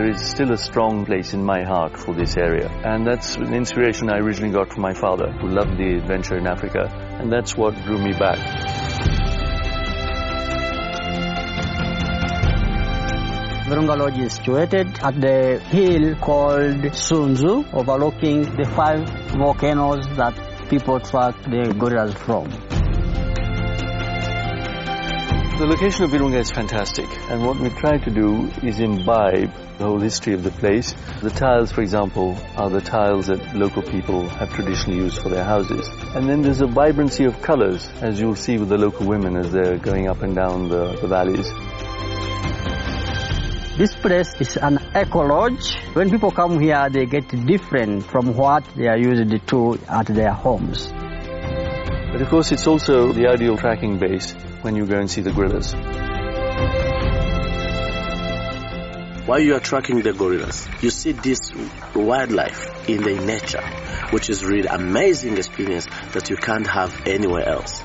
there is still a strong place in my heart for this area. And that's an inspiration I originally got from my father, who loved the adventure in Africa. And that's what drew me back. Virunga Lodge is situated at the hill called Sunzu, overlooking the five volcanoes that people track the gorillas from. The location of Virunga is fantastic, and what we try to do is imbibe the whole history of the place. The tiles, for example, are the tiles that local people have traditionally used for their houses. And then there's a vibrancy of colors, as you'll see with the local women as they're going up and down the, the valleys. This place is an eco lodge. When people come here, they get different from what they are used to at their homes. But of course, it's also the ideal tracking base when you go and see the gorillas. While you are tracking the gorillas, you see this wildlife in the nature, which is really amazing experience that you can't have anywhere else.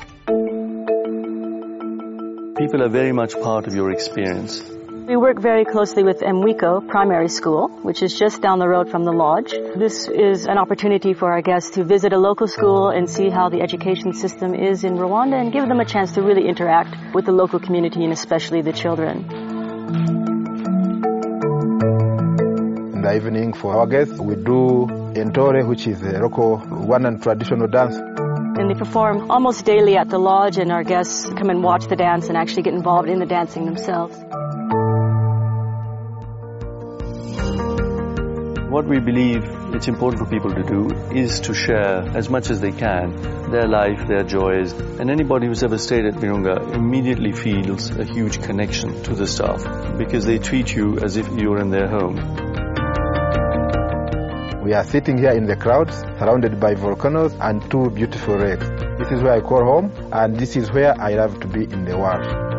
People are very much part of your experience. We work very closely with Mwiko Primary School, which is just down the road from the lodge. This is an opportunity for our guests to visit a local school and see how the education system is in Rwanda and give them a chance to really interact with the local community and especially the children. In the evening for our guests, we do Intore, which is a local one and traditional dance. And they perform almost daily at the lodge and our guests come and watch the dance and actually get involved in the dancing themselves. What we believe it's important for people to do is to share as much as they can their life, their joys, and anybody who's ever stayed at Virunga immediately feels a huge connection to the staff because they treat you as if you're in their home. We are sitting here in the crowds, surrounded by volcanoes and two beautiful lakes. This is where I call home, and this is where I love to be in the world.